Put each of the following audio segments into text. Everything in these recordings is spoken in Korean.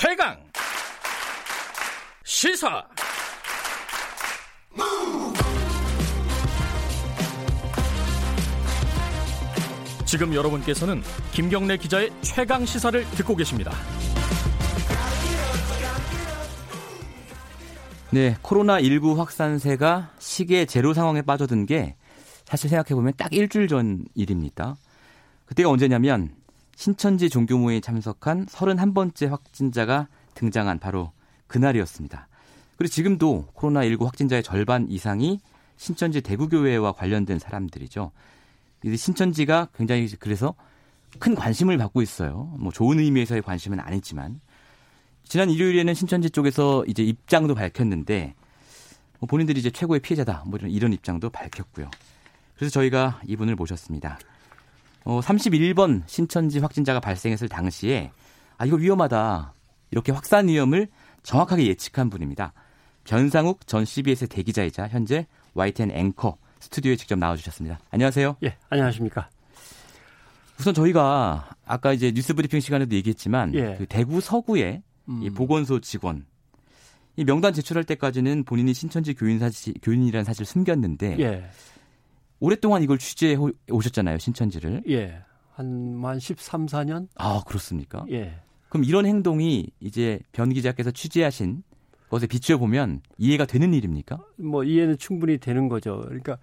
최강 시사 지금 여러분께서는 김경래 기자의 최강 시사를 듣고 계십니다. 네, 코로나19 확산세가 시계 제로 상황에 빠져든 게 사실 생각해보면 딱 일주일 전 일입니다. 그때가 언제냐면 신천지 종교모에 참석한 31번째 확진자가 등장한 바로 그날이었습니다. 그리고 지금도 코로나19 확진자의 절반 이상이 신천지 대구교회와 관련된 사람들이죠. 신천지가 굉장히 그래서 큰 관심을 받고 있어요. 뭐 좋은 의미에서의 관심은 아니지만 지난 일요일에는 신천지 쪽에서 이제 입장도 밝혔는데 뭐 본인들이 이제 최고의 피해자다 뭐 이런 입장도 밝혔고요. 그래서 저희가 이분을 모셨습니다. 어, 31번 신천지 확진자가 발생했을 당시에 아 이거 위험하다 이렇게 확산 위험을 정확하게 예측한 분입니다. 변상욱 전 CBS의 대기자이자 현재 YTN 앵커 스튜디오에 직접 나와주셨습니다. 안녕하세요. 예, 안녕하십니까. 우선 저희가 아까 이제 뉴스 브리핑 시간에도 얘기했지만 예. 그 대구 서구의 음. 이 보건소 직원 이 명단 제출할 때까지는 본인이 신천지 교인 사실, 교인이라는 사실을 숨겼는데 예. 오랫동안 이걸 취재해 오셨잖아요, 신천지를. 예. 한, 한 13, 14년? 아, 그렇습니까? 예. 그럼 이런 행동이 이제 변 기자께서 취재하신 것에 비추어 보면 이해가 되는 일입니까? 뭐 이해는 충분히 되는 거죠. 그러니까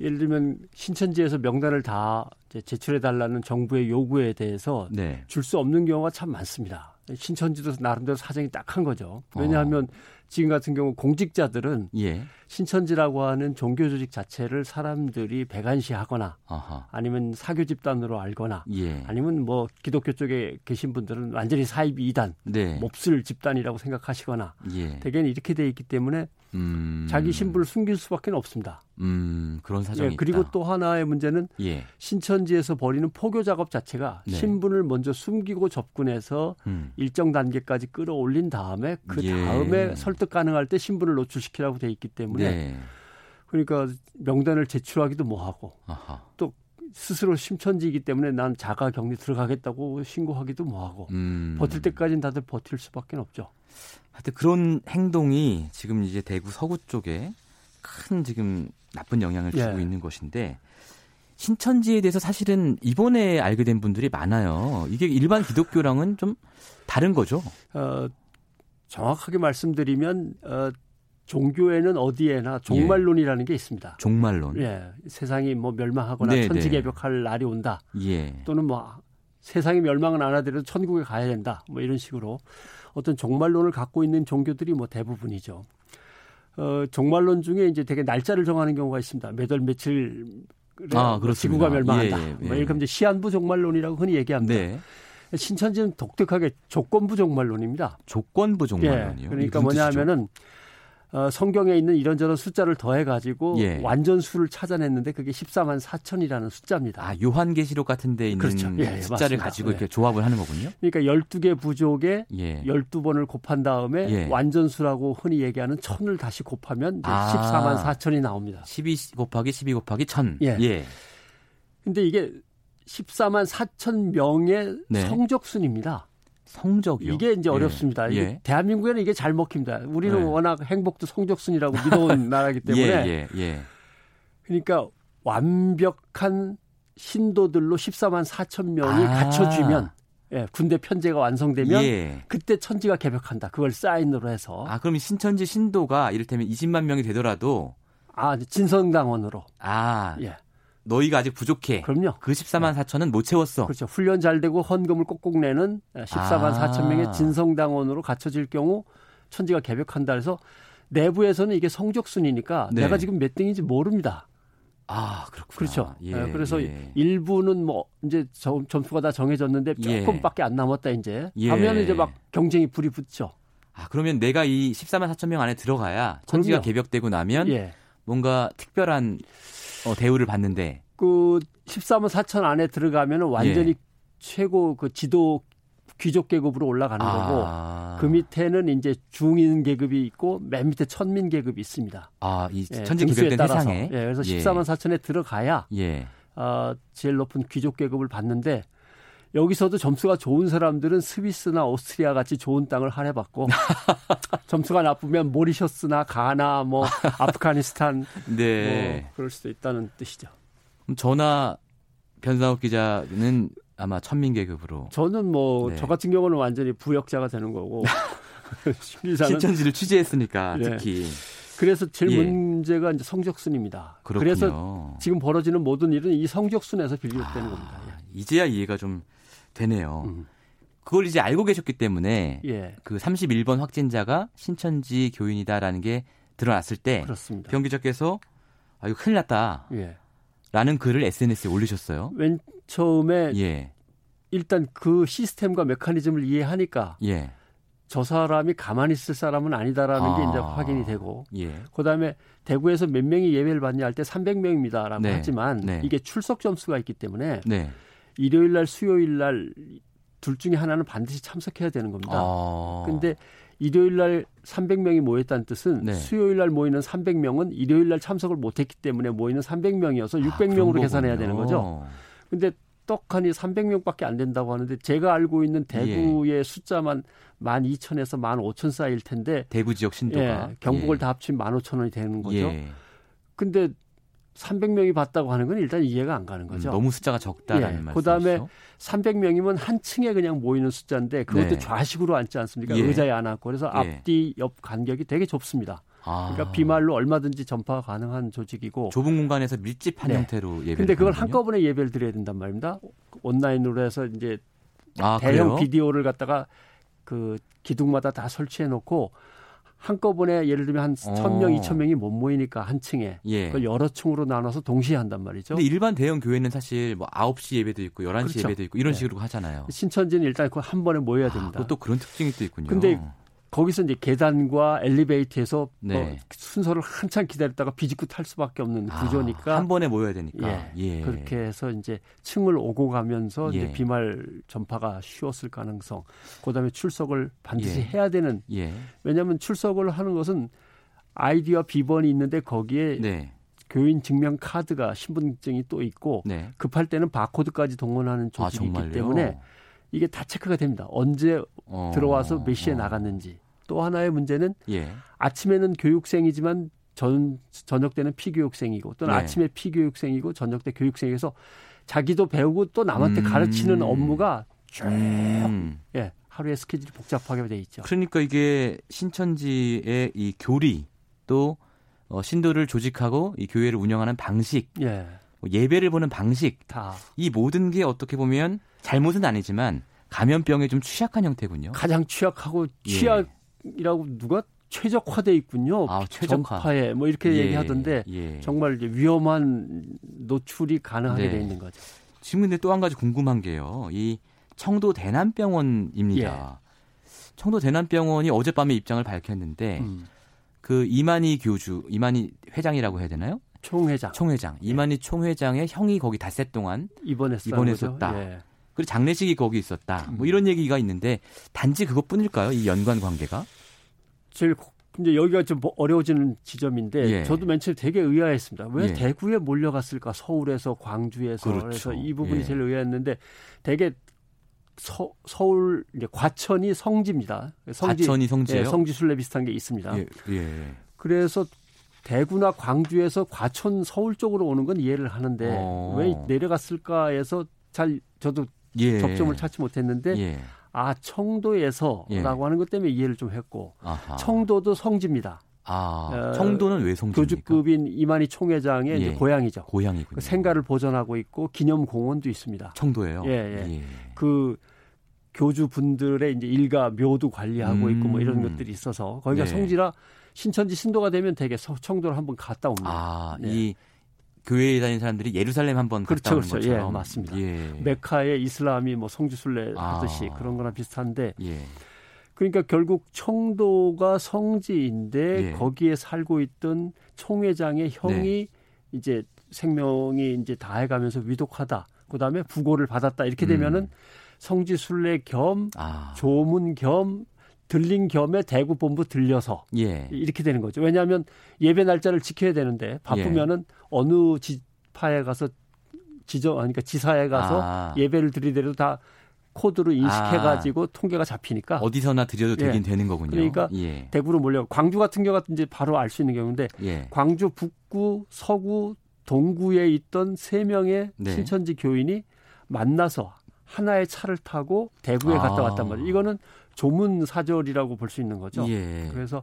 예를 들면 신천지에서 명단을 다 제출해 달라는 정부의 요구에 대해서 네. 줄수 없는 경우가 참 많습니다. 신천지도 나름대로 사정이 딱한 거죠. 왜냐하면 어. 지금 같은 경우 공직자들은 예. 신천지라고 하는 종교 조직 자체를 사람들이 배관시하거나 아하. 아니면 사교 집단으로 알거나 예. 아니면 뭐 기독교 쪽에 계신 분들은 완전히 사이비 이단, 네. 몹쓸 집단이라고 생각하시거나 예. 대개는 이렇게 돼 있기 때문에 음. 자기 신분을 숨길 수밖에 없습니다. 음, 그런 사정이 예, 그리고 있다. 또 하나의 문제는 예. 신천지에서 벌이는 포교 작업 자체가 네. 신분을 먼저 숨기고 접근해서 음. 일정 단계까지 끌어올린 다음에 그 예. 다음에 설득 가능할 때 신분을 노출시키라고 돼 있기 때문에 네. 그러니까 명단을 제출하기도 뭐하고 아하. 또 스스로 심천지이기 때문에 난 자가 격리 들어가겠다고 신고하기도 뭐하고 음. 버틸 때까지는 다들 버틸 수밖에 없죠. 하여튼 그런 행동이 지금 이제 대구 서구 쪽에 큰 지금 나쁜 영향을 주고 예. 있는 것인데 신천지에 대해서 사실은 이번에 알게 된 분들이 많아요. 이게 일반 기독교랑은 좀 다른 거죠. 어, 정확하게 말씀드리면 어, 종교에는 어디에나 종말론이라는 예. 게 있습니다. 종말론. 예. 세상이 뭐 멸망하거나 네, 천지 개벽할 네. 날이 온다. 예. 또는 뭐 세상이 멸망은 안 하더라도 천국에 가야 된다. 뭐 이런 식으로 어떤 종말론을 갖고 있는 종교들이 뭐 대부분이죠. 어, 종말론 중에 이제 되게 날짜를 정하는 경우가 있습니다. 몇월 며칠 아, 뭐 지구가 멸망한다. 예, 예, 예. 뭐 이렇게 이제 시한부 종말론이라고 흔히 얘기합니다. 네. 신천지는 독특하게 조건부 종말론입니다. 조건부 종말론이요. 예, 그러니까 뭐냐하면은 어, 성경에 있는 이런저런 숫자를 더해가지고 예. 완전 수를 찾아냈는데 그게 14만 4천이라는 숫자입니다. 아, 요한계시록 같은 데 있는 그렇죠. 예, 숫자를 맞습니다. 가지고 이렇게 예. 조합을 하는 거군요. 그러니까 12개 부족에 예. 12번을 곱한 다음에 예. 완전 수라고 흔히 얘기하는 천을 다시 곱하면 아, 14만 4천이 나옵니다. 12 곱하기 12 곱하기 1000. 예. 예. 근데 이게 14만 4천 명의 네. 성적순입니다. 성적이요? 이게 이제 예. 어렵습니다. 이게 예. 대한민국에는 이게 잘 먹힙니다. 우리는 예. 워낙 행복도 성적순이라고 믿어온 나라이기 때문에. 예, 예, 예, 그러니까 완벽한 신도들로 14만 4천 명이 아. 갖춰지면 예, 군대 편제가 완성되면 예. 그때 천지가 개벽한다. 그걸 사인으로 해서. 아, 그럼 신천지 신도가 이를테면 20만 명이 되더라도 아, 진성당원으로. 아. 예. 너희가 아직 부족해. 그럼요. 그 14만 4천은 못 채웠어. 그렇죠. 훈련 잘 되고 헌금을 꼭꼭 내는 14만 아. 4천 명의 진성당원으로 갖춰질 경우 천지가 개벽한다 해서 내부에서는 이게 성적순이니까 네. 내가 지금 몇 등인지 모릅니다. 아, 그렇구나. 그렇죠. 예, 네, 그래서 예. 일부는 뭐 이제 점수가 다 정해졌는데 예. 조금밖에 안 남았다 이제 예. 하면 이제 막 경쟁이 불이 붙죠. 아, 그러면 내가 이 14만 4천 명 안에 들어가야 천지가 그럼요. 개벽되고 나면 예. 뭔가 특별한 어, 대우를 받는데 그 14만 4천 안에 들어가면 완전히 예. 최고 그 지도 귀족 계급으로 올라가는 아. 거고 그 밑에는 이제 중인 계급이 있고 맨 밑에 천민 계급이 있습니다. 아, 이 예, 천지 계급된 따라서. 세상에. 예, 그래서 예. 14만 4천에 들어가야 예. 어, 제일 높은 귀족 계급을 받는데 여기서도 점수가 좋은 사람들은 스위스나 오스트리아 같이 좋은 땅을 할애받고 점수가 나쁘면 모리셔스나 가나 뭐 아프가니스탄 네. 뭐 그럴 수도 있다는 뜻이죠. 전화 변상욱 기자는 아마 천민 계급으로 저는 뭐저 네. 같은 경우는 완전히 부역자가 되는 거고 신천지를 취재했으니까 네. 특히 그래서 제일 예. 문제가 이제 성적순입니다. 그렇군요. 그래서 지금 벌어지는 모든 일은 이 성적순에서 비롯되는 아, 겁니다. 예. 이제야 이해가 좀 되네요. 음. 그걸 이제 알고 계셨기 때문에 예. 그 31번 확진자가 신천지 교인이다라는 게 드러났을 때 그렇습니다. 병 기자께서 아 이거 큰일 났다. 예. 라는 글을 SNS에 올리셨어요. 맨 처음에 예. 일단 그 시스템과 메커니즘을 이해하니까 예. 저 사람이 가만히 있을 사람은 아니다라는 아. 게 이제 확인이 되고 예. 그다음에 대구에서 몇 명이 예배를 받냐 할 때 300명입니다라고 네. 하지만 네. 이게 출석 점수가 있기 때문에 네. 일요일 날 수요일 날 둘 중에 하나는 반드시 참석해야 되는 겁니다. 아. 근데 일요일 날 300명이 모였다는 뜻은 네. 수요일 날 모이는 300명은 일요일 날 참석을 못 했기 때문에 모이는 300명이어서 600명으로 아, 계산해야 되는 거죠. 근데 떡하니 300명밖에 안 된다고 하는데 제가 알고 있는 대구의 예. 숫자만 12,000에서 15,000 사이일 텐데 대구 지역 신도가 예, 경북을 예. 다 합치면 15,000원이 되는 거죠. 예. 근데 300명이 봤다고 하는 건 일단 이해가 안 가는 거죠. 음, 너무 숫자가 적다라는 예. 말씀이죠. 그다음에 300명이면 한 층에 그냥 모이는 숫자인데 그것도 네. 좌식으로 앉지 않습니까? 예. 의자에 앉고 그래서 예. 앞뒤 옆 간격이 되게 좁습니다. 아. 그러니까 비말로 얼마든지 전파가 가능한 조직이고 좁은 공간에서 밀집한 네. 형태로 예배. 근데 그걸 한꺼번에 예배를 드려야 된단 말입니다. 온라인으로 해서 이제 아, 대형 그래요? 비디오를 갖다가 그 기둥마다 다 설치해 놓고 한꺼번에 예를 들면 한 어. 1000명, 2000명이 못 모이니까 한 층에 예. 그걸 여러 층으로 나눠서 동시에 한단 말이죠. 근데 일반 대형 교회는 사실 뭐 9시 예배도 있고 11시 그렇죠. 예배도 있고 이런 네. 식으로 하잖아요. 신천지는 일단 그 한 번에 모여야 아, 됩니다. 아, 또 그런 특징이 또 있군요. 근데 거기서 이제 계단과 엘리베이터에서 네. 뭐 순서를 한참 기다렸다가 비집고 탈 수밖에 없는 아, 구조니까 한 번에 모여야 되니까 예, 예. 그렇게 해서 이제 층을 오고 가면서 예. 이제 비말 전파가 쉬웠을 가능성, 그다음에 출석을 반드시 예. 해야 되는 예. 왜냐하면 출석을 하는 것은 아이디와 비번이 있는데 거기에 네. 교인 증명 카드가 신분증이 또 있고 네. 급할 때는 바코드까지 동원하는 아, 조직이 아, 때문에 이게 다 체크가 됩니다. 언제 어, 들어와서 몇 시에 어. 나갔는지. 또 하나의 문제는 예. 아침에는 교육생이지만 전, 저녁 때는 피교육생이고 또는 네. 아침에 피교육생이고 저녁 때 교육생에서 자기도 배우고 또 남한테 음. 가르치는 업무가 쭉 음. 예, 하루에 스케줄이 복잡하게 돼 있죠. 그러니까 이게 신천지의 이 교리 또 어, 신도를 조직하고 이 교회를 운영하는 방식, 예. 뭐 예배를 보는 방식, 다 이 모든 게 어떻게 보면 잘못은 아니지만 감염병에 좀 취약한 형태군요. 가장 취약하고 예. 취약이라고 누가 최적화돼 있군요. 아, 최적화. 전파에 뭐 이렇게 예, 얘기하던데 예. 정말 이제 위험한 노출이 가능하게 네. 돼 있는 거죠. 지금 근데 또 한 가지 궁금한 게요. 이 청도 대남병원입니다. 예. 청도 대남병원이 어젯밤에 입장을 밝혔는데 음. 그 이만희 교주, 이만희 회장이라고 해야 되나요? 총회장. 총회장. 이만희 총회장의 형이 거기 닷새 동안 입원했었다. 입원했었다. 예. 그리고 장례식이 거기 있었다. 뭐 이런 얘기가 있는데 단지 그것뿐일까요? 이 연관 관계가? 제일 이제 여기가 좀 어려워지는 지점인데 예. 저도 맨 처음에 되게 의아했습니다. 왜 예. 대구에 몰려갔을까? 서울에서 광주에서 그렇죠. 그래서 이 부분이 예. 제일 의아했는데 되게 서, 서울 이제 과천이 성지입니다. 성지, 과천이 성지예요? 예, 성지 순례 비슷한 게 있습니다. 예, 예. 그래서 대구나 광주에서 과천 서울 쪽으로 오는 건 이해를 하는데 어. 왜 내려갔을까 해서 잘 저도 예. 접점을 찾지 못했는데 예. 아 청도에서라고 예. 하는 것 때문에 이해를 좀 했고 아하. 청도도 성지입니다. 아, 어, 청도는 왜 성지입니까? 교주급인 이만희 총회장의 예. 고향이죠. 고향이군요. 그 생가를 보존하고 있고 기념 공원도 있습니다. 청도예요. 예, 예. 예. 그 교주분들의 이제 일가 묘도 관리하고 음. 있고 뭐 이런 것들이 있어서 거기가 네. 성지라 신천지 신도가 되면 되게 청도를 한번 갔다 옵니다. 아, 네. 이 교회에 다니는 사람들이 예루살렘 한번 그렇죠, 그렇죠. 것처럼. 예, 맞습니다. 예. 메카에 이슬람이 뭐 성지순례 아. 하듯이 그런 거나 비슷한데 예. 그러니까 결국 청도가 성지인데 예. 거기에 살고 있던 총회장의 형이 네. 이제 생명이 이제 다해가면서 위독하다. 그다음에 부고를 받았다. 이렇게 되면은 음. 성지순례 겸 아. 조문 겸 들린 겸에 대구 본부 들려서 예. 이렇게 되는 거죠. 왜냐하면 예배 날짜를 지켜야 되는데 바쁘면은 예. 어느 지파에 가서 지정 그러니까 지사에 가서 아. 예배를 드리더라도 다 코드로 인식해가지고 아, 통계가 잡히니까 어디서나 들여도 되긴 예. 되는 거군요. 그러니까 예. 대구로 몰려 광주 같은 경우 같은 이제 바로 알 수 있는 경우인데 예. 광주 북구, 서구, 동구에 있던 세 명의 네. 신천지 교인이 만나서 하나의 차를 타고 대구에 아. 갔다 왔단 말이에요. 이거는 조문 사절이라고 볼 수 있는 거죠. 예. 그래서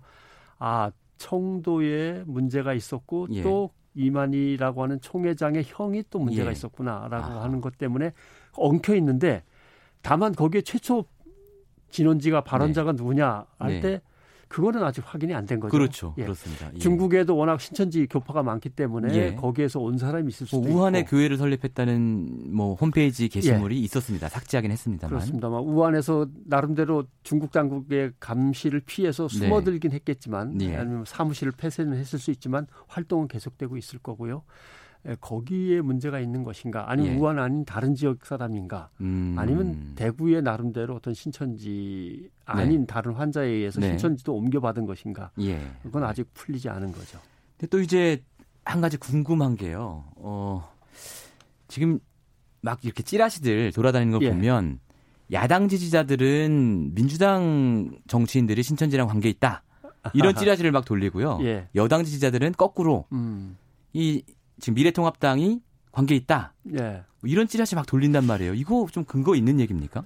아 청도에 문제가 있었고 예. 또 이만희라고 하는 총회장의 형이 또 문제가 예. 있었구나라고 아. 하는 것 때문에 엉켜 있는데 다만 거기에 최초 진원지가 발언자가 네. 누구냐 할때 네. 그거는 아직 확인이 안 된 거죠. 그렇죠. 예. 그렇습니다. 예. 중국에도 워낙 신천지 교파가 많기 때문에 예. 거기에서 온 사람이 있을 수도 뭐 우한에 있고. 교회를 설립했다는 뭐 홈페이지 게시물이 예. 있었습니다. 삭제하긴 했습니다만. 그렇습니다만 우한에서 나름대로 중국 당국의 감시를 피해서 네. 숨어들긴 했겠지만 네. 아니면 사무실을 폐쇄는 했을 수 있지만 활동은 계속되고 있을 거고요. 예, 거기에 문제가 있는 것인가 아니면 예. 우한 아닌 다른 지역 사람인가 음. 아니면 대구의 나름대로 어떤 신천지 아닌 네. 다른 환자에 의해서 네. 신천지도 옮겨받은 것인가 예. 그건 아직 풀리지 않은 거죠. 근데 또 이제 한 가지 궁금한 게요. 어, 지금 막 이렇게 찌라시들 돌아다니는 걸 예. 보면 야당 지지자들은 민주당 정치인들이 신천지랑 관계 있다. 이런 찌라시를 막 돌리고요. 예. 여당 지지자들은 거꾸로 음. 이 지금 미래통합당이 관계 있다. 예. 뭐 이런 찌라시 막 돌린단 말이에요. 이거 좀 근거 있는 얘기입니까?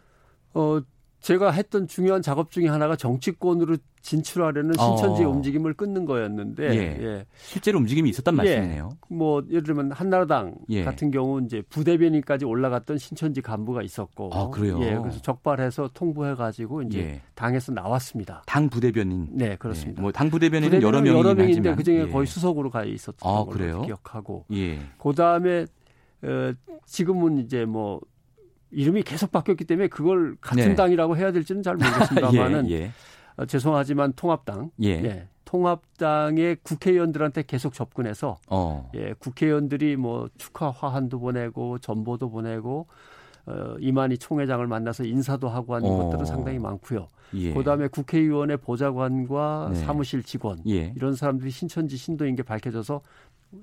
어, 제가 했던 중요한 작업 중에 하나가 정치권으로 진출하려는 신천지의 어. 움직임을 끊는 거였는데 예. 예. 실제로 움직임이 있었단 예. 말씀이네요. 뭐 예를 들면 한나라당 예. 같은 경우 이제 부대변인까지 올라갔던 신천지 간부가 있었고 아, 그래요? 예, 그래서 적발해서 통보해 가지고 이제 예. 당에서 나왔습니다. 당 부대변인. 네, 그렇습니다. 예. 뭐당 부대변인은 여러 명이 여러 명인데 그 중에 거의 수석으로 가 있었던 아, 걸로 기억하고. 그 다음에 어, 지금은 이제 뭐 이름이 계속 바뀌었기 때문에 그걸 같은 네. 당이라고 해야 될지는 잘 모르겠습니다만은 예, 예. 어, 죄송하지만 통합당, 예. 예. 통합당의 국회의원들한테 계속 접근해서 어. 예, 국회의원들이 뭐 축하 화한도 보내고 전보도 보내고 어, 이만희 총회장을 만나서 인사도 하고 하는 어. 것들은 상당히 많고요. 예. 그다음에 국회의원의 보좌관과 네. 사무실 직원 예. 이런 사람들이 신천지 신도인 게 밝혀져서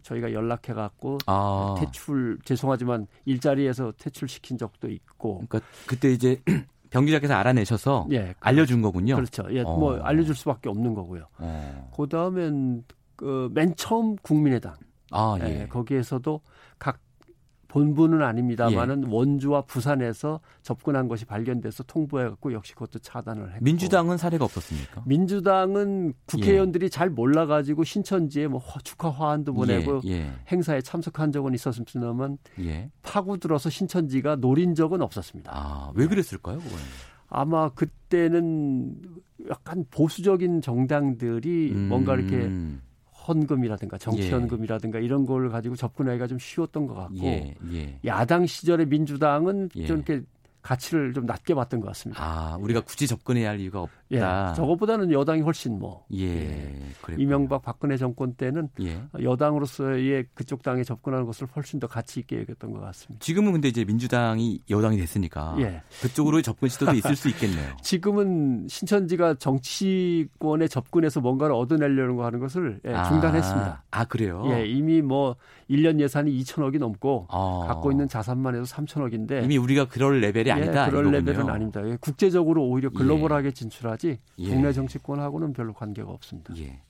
저희가 연락해 갖고 아. 퇴출 죄송하지만 일자리에서 퇴출시킨 적도 있고. 그러니까 그때 이제 병 기자께서 알아내셔서 예, 알려준 거군요. 그렇죠. 예, 어. 뭐 알려줄 수밖에 없는 거고요. 어. 그 다음엔 그맨 처음 국민의당. 아, 예. 예. 거기에서도 각 본부는 아닙니다만은 예. 원주와 부산에서 접근한 것이 발견돼서 통보해갖고 역시 그것도 차단을 했고 민주당은 사례가 없었습니까? 민주당은 국회의원들이 예. 잘 몰라가지고 신천지에 뭐 축하 화환도 보내고 예. 예. 행사에 참석한 적은 있었습니다만 예. 파고들어서 신천지가 노린 적은 없었습니다. 아 왜 그랬을까요? 그건? 아마 그때는 약간 보수적인 정당들이 음. 뭔가 이렇게 음. 헌금이라든가 정치헌금이라든가 예. 이런 걸 가지고 접근하기가 좀 쉬웠던 것 같고 예. 예. 야당 시절의 민주당은 좀 예. 이렇게 가치를 좀 낮게 봤던 것 같습니다. 아, 우리가 굳이 접근해야 할 이유가 없다. 예, 저것보다는 여당이 훨씬 뭐. 예. 예. 이명박 박근혜 정권 때는 예. 여당으로서의 그쪽 당에 접근하는 것을 훨씬 더 가치 있게 여겼던 것 같습니다. 지금은 근데 이제 민주당이 여당이 됐으니까 예. 그쪽으로 접근 시도도 있을 수 있겠네요. 지금은 신천지가 정치권에 접근해서 뭔가를 얻어내려는 거 하는 것을 예, 중단했습니다. 아, 아, 그래요? 예, 이미 뭐 1년 예산이 2천억이 넘고 아. 갖고 있는 자산만 해도 3천억인데 이미 우리가 그럴 레벨 이 아니다. 예, 그럴 이거군요. 레벨은 아닙니다. 예, 국제적으로 오히려 글로벌하게 예. 진출하지 예. 국내 정치권하고는 별로 관계가 없습니다. 예.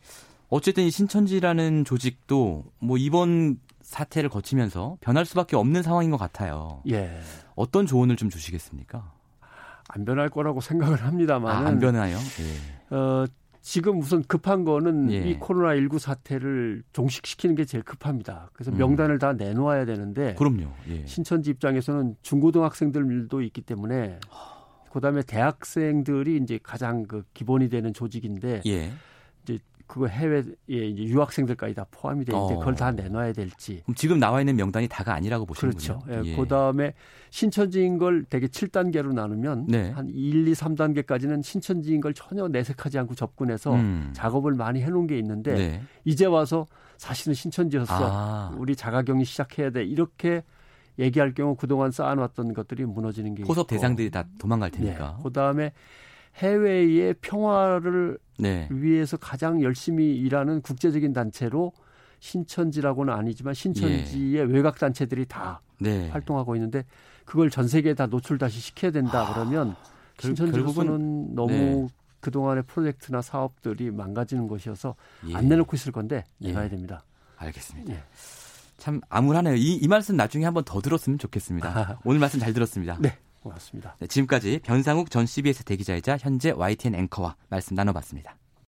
어쨌든 이 신천지라는 조직도 뭐 이번 사태를 거치면서 변할 수밖에 없는 상황인 것 같아요. 예. 어떤 조언을 좀 주시겠습니까? 안 변할 거라고 생각을 합니다만. 아, 안 변해요? 예. 어, 지금 우선 급한 거는 예. 이 코로나 19 사태를 종식시키는 게 제일 급합니다. 그래서 음. 명단을 음. 다 내놓아야 되는데. 그럼요. 예. 신천지 입장에서는 중고등학생들도 있기 때문에 그다음에 대학생들이 이제 가장 그 기본이 되는 조직인데 예. 그거 해외에 이제 유학생들까지 다 포함이 돼 있는데 어. 그걸 다 내놔야 될지. 그럼 지금 나와 있는 명단이 다가 아니라고 보시는군요. 그렇죠. 예. 예. 그다음에 신천지인 걸 되게 7단계로 나누면 네. 한 1, 2, 3단계까지는 신천지인 걸 전혀 내색하지 않고 접근해서 음. 작업을 많이 해 놓은 게 있는데 네. 이제 와서 사실은 신천지였어. 아. 우리 자가격리 시작해야 돼. 이렇게 얘기할 경우 그동안 쌓아놨던 것들이 무너지는 게 포섭 대상들이 다 도망갈 테니까. 네. 그다음에 해외의 평화를 네. 위해서 가장 열심히 일하는 국제적인 단체로 신천지라고는 아니지만 신천지의 예. 외곽 단체들이 다 네. 활동하고 있는데 그걸 전 세계에 다 노출 다시 시켜야 된다 그러면 신천지로서는 너무 네. 그동안의 프로젝트나 사업들이 망가지는 것이어서 예. 안 내놓고 있을 건데 내가야 예. 됩니다. 알겠습니다. 예. 참 암울하네요. 이, 이 말씀 나중에 한번 더 들었으면 좋겠습니다. 오늘 말씀 잘 들었습니다. 네, 고맙습니다. 네, 지금까지 변상욱 전 CBS 대기자이자 현재 YTN 앵커와 말씀 나눠봤습니다.